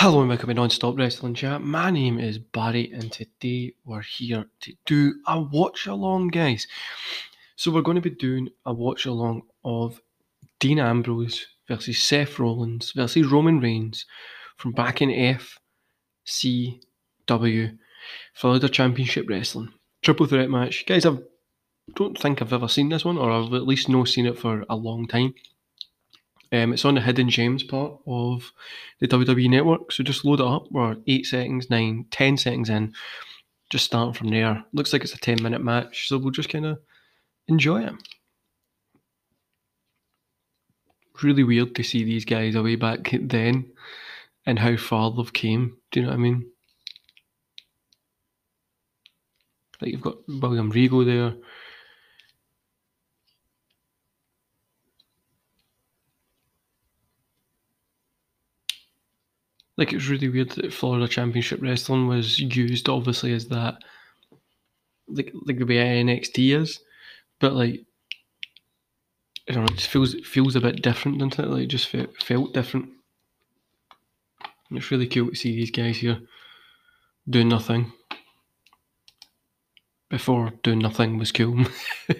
Hello and welcome to Non-Stop Wrestling Chat. My name is Barry and today we're here to do a watch along, guys. So we're going to be doing a watch along of Dean Ambrose versus Seth Rollins versus Roman Reigns from back in FCW Florida Championship Wrestling. Triple threat match. Guys, I don't think I've ever seen this one, or I've at least not seen it for a long time. Um, it's on the Hidden Gems part of the WWE Network, so just load it up. We're 8 seconds, 9, 10 seconds in, just starting from there. Looks like it's a 10 minute match, so we'll just kind of enjoy it. Really weird to see these guys away back then and how far they've came. Do you know what I mean? Like you've got William Regal there, like it's really weird that Florida Championship Wrestling was used obviously as that like like the way NXT is, but like I don't know, it just feels feels a bit different, doesn't it? Like it just felt, felt different. And it's really cool to see these guys here doing nothing before doing nothing was cool.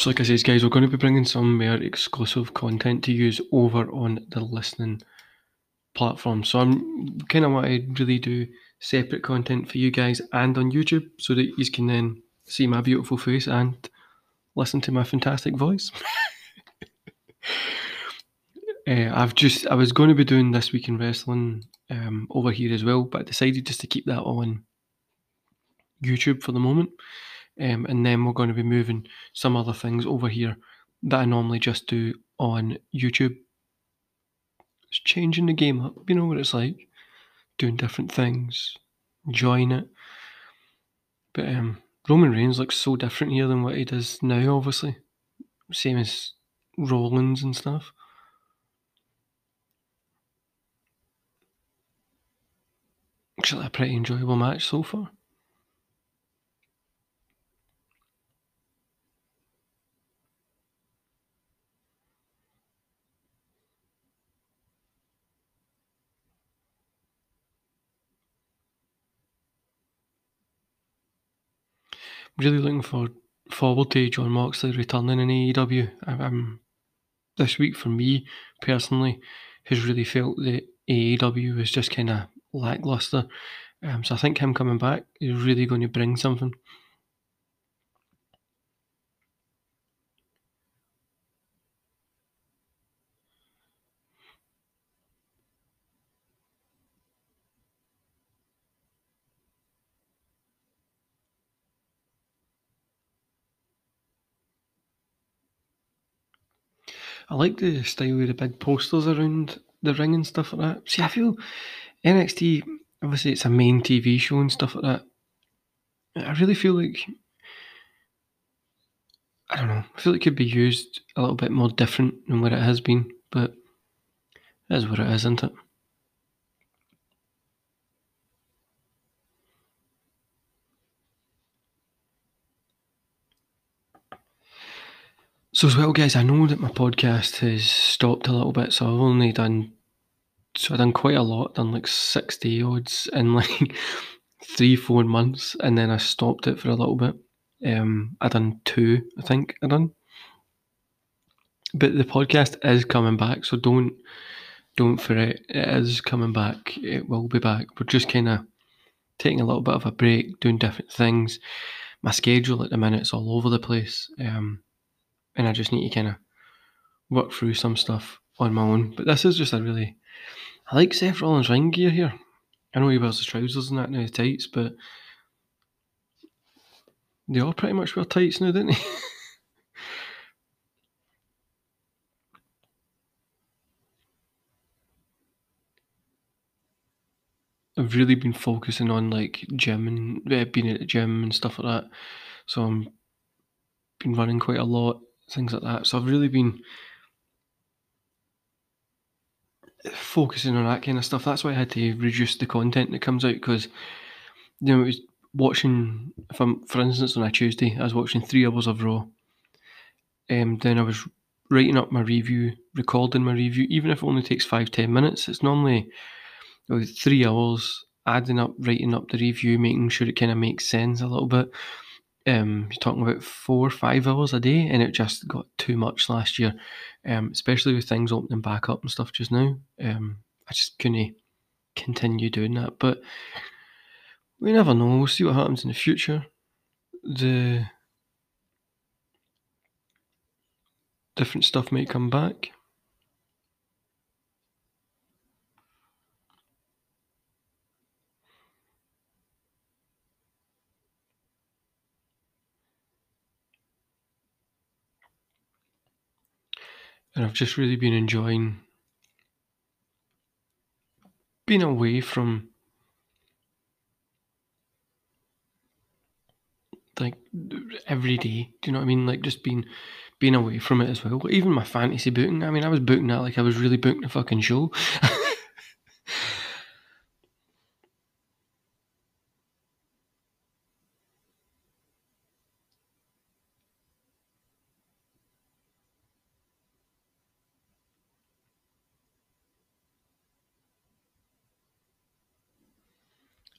So, like I said, guys, we're going to be bringing some more exclusive content to use over on the listening platform. So, I'm kind of want to really do separate content for you guys and on YouTube so that you can then see my beautiful face and listen to my fantastic voice. uh, I've just I was going to be doing this week in wrestling um, over here as well, but I decided just to keep that on YouTube for the moment. Um, and then we're going to be moving some other things over here that I normally just do on YouTube. It's changing the game up, you know what it's like? Doing different things, enjoying it. But um, Roman Reigns looks so different here than what he does now, obviously. Same as Rollins and stuff. Actually, a pretty enjoyable match so far. Really looking for forward to Jon Moxley returning in AEW. Um, this week for me personally has really felt that AEW was just kind of lackluster. Um, so I think him coming back is really going to bring something. I like the style with the big posters around the ring and stuff like that. See, I feel NXT, obviously, it's a main TV show and stuff like that. I really feel like I don't know. I feel it could be used a little bit more different than what it has been, but is what it is, isn't it? So as well, guys, I know that my podcast has stopped a little bit, so I've only done so I've done quite a lot, done like sixty odds in like three, four months, and then I stopped it for a little bit. Um, I done two, I think I done. But the podcast is coming back, so don't don't fret. It is coming back. It will be back. We're just kind of taking a little bit of a break, doing different things. My schedule at the minute's all over the place. Um, and I just need to kind of work through some stuff on my own. But this is just a really, I like Seth Rollins' ring gear here. I know he wears his trousers and that now, his tights, but they all pretty much wear tights now, don't they? I've really been focusing on like gym and uh, being at the gym and stuff like that. So I'm been running quite a lot things like that. So I've really been focusing on that kind of stuff. That's why I had to reduce the content that comes out because you know it was watching, if I'm, for instance, on a Tuesday, I was watching three hours of Raw. Um, then I was writing up my review, recording my review, even if it only takes five, ten minutes. It's normally about three hours, adding up, writing up the review, making sure it kind of makes sense a little bit. Um, you're talking about four or five hours a day, and it just got too much last year, um, especially with things opening back up and stuff just now. Um, I just couldn't continue doing that, but we never know. We'll see what happens in the future. The different stuff might come back. And I've just really been enjoying being away from like every day. Do you know what I mean? Like just being being away from it as well. Even my fantasy booking. I mean, I was booking that like I was really booking a fucking show.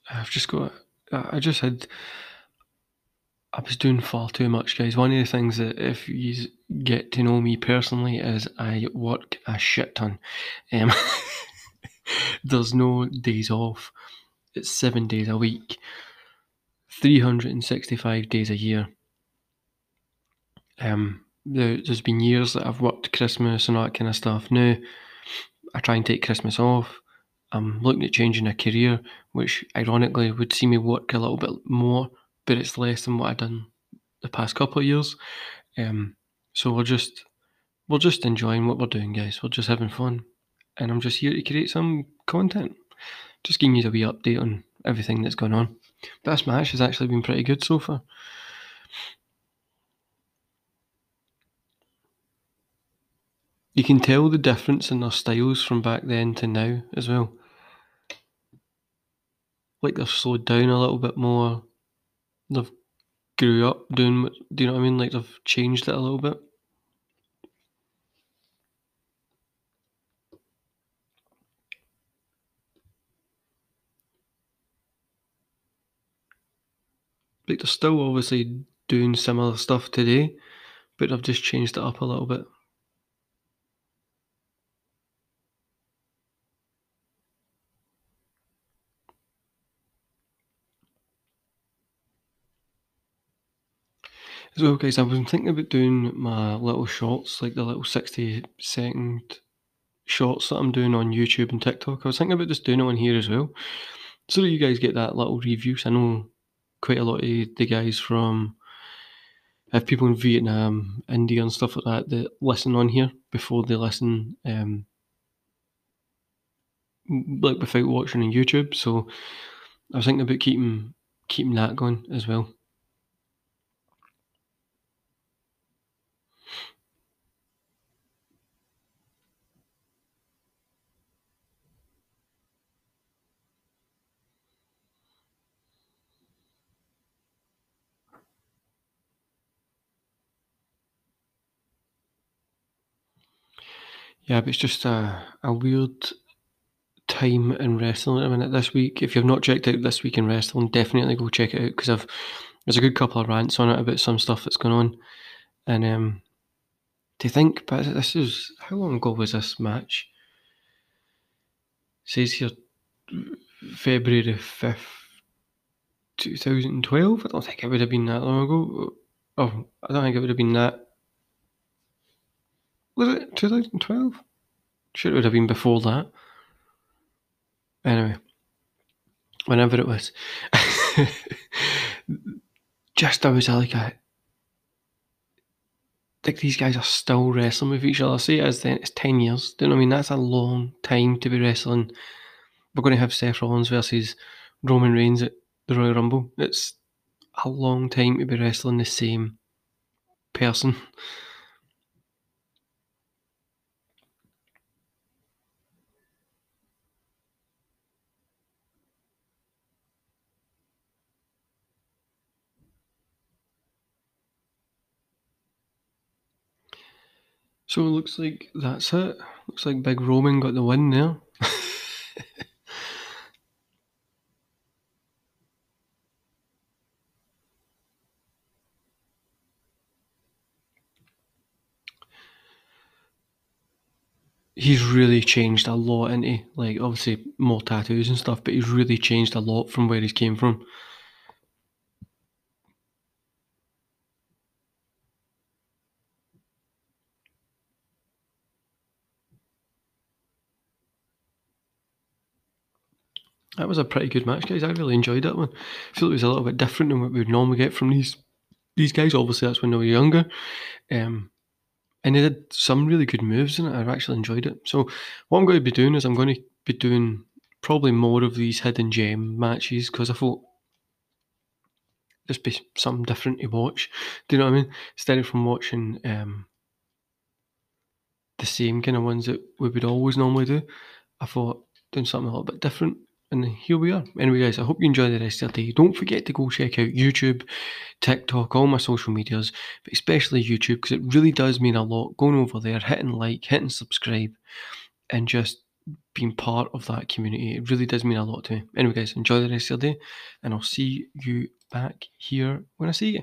I've just got. I just had. I was doing far too much, guys. One of the things that, if you get to know me personally, is I work a shit ton. Um, there's no days off. It's seven days a week, 365 days a year. Um, there's been years that I've worked Christmas and all that kind of stuff. Now, I try and take Christmas off. I'm looking at changing a career, which ironically would see me work a little bit more, but it's less than what I've done the past couple of years. Um, so we're just we're just enjoying what we're doing, guys. We're just having fun, and I'm just here to create some content, just giving you a wee update on everything that's going on. But this match has actually been pretty good so far. You can tell the difference in their styles from back then to now as well like they've slowed down a little bit more. They've grew up doing. Do you know what I mean? Like they've changed it a little bit. Like they're still obviously doing similar stuff today, but I've just changed it up a little bit. So, guys, I was thinking about doing my little shorts, like the little 60 second shorts that I'm doing on YouTube and TikTok. I was thinking about just doing it on here as well. So that you guys get that little review. So I know quite a lot of the guys from I have people in Vietnam, India, and stuff like that that listen on here before they listen, um, like without watching on YouTube. So I was thinking about keeping keeping that going as well. Yeah, but it's just a, a weird time in wrestling at the minute this week. If you've not checked out This Week in Wrestling, definitely go check it out because I've there's a good couple of rants on it about some stuff that's going on. And um, to think, but this is how long ago was this match? It says here February fifth, two thousand twelve. I don't think it would have been that long ago. Oh, I don't think it would have been that was it 2012? Sure, it would have been before that. Anyway, whenever it was, just I was like a like these guys are still wrestling with each other. Say it as then it's ten years. Do you know what I mean? That's a long time to be wrestling. We're going to have Seth Rollins versus Roman Reigns at the Royal Rumble. It's a long time to be wrestling the same person. So it looks like that's it. Looks like Big Roman got the win there. he's really changed a lot into like obviously more tattoos and stuff, but he's really changed a lot from where he's came from. That was a pretty good match, guys. I really enjoyed that one. I feel it was a little bit different than what we would normally get from these these guys. Obviously, that's when they were younger. Um, and they did some really good moves in it. I've actually enjoyed it. So what I'm going to be doing is I'm going to be doing probably more of these hidden gem matches because I thought just be something different to watch. Do you know what I mean? Instead of from watching um, the same kind of ones that we would always normally do, I thought doing something a little bit different. And here we are. Anyway, guys, I hope you enjoy the rest of the day. Don't forget to go check out YouTube, TikTok, all my social medias, but especially YouTube because it really does mean a lot going over there, hitting like, hitting subscribe, and just being part of that community. It really does mean a lot to me. Anyway, guys, enjoy the rest of the day, and I'll see you back here when I see you.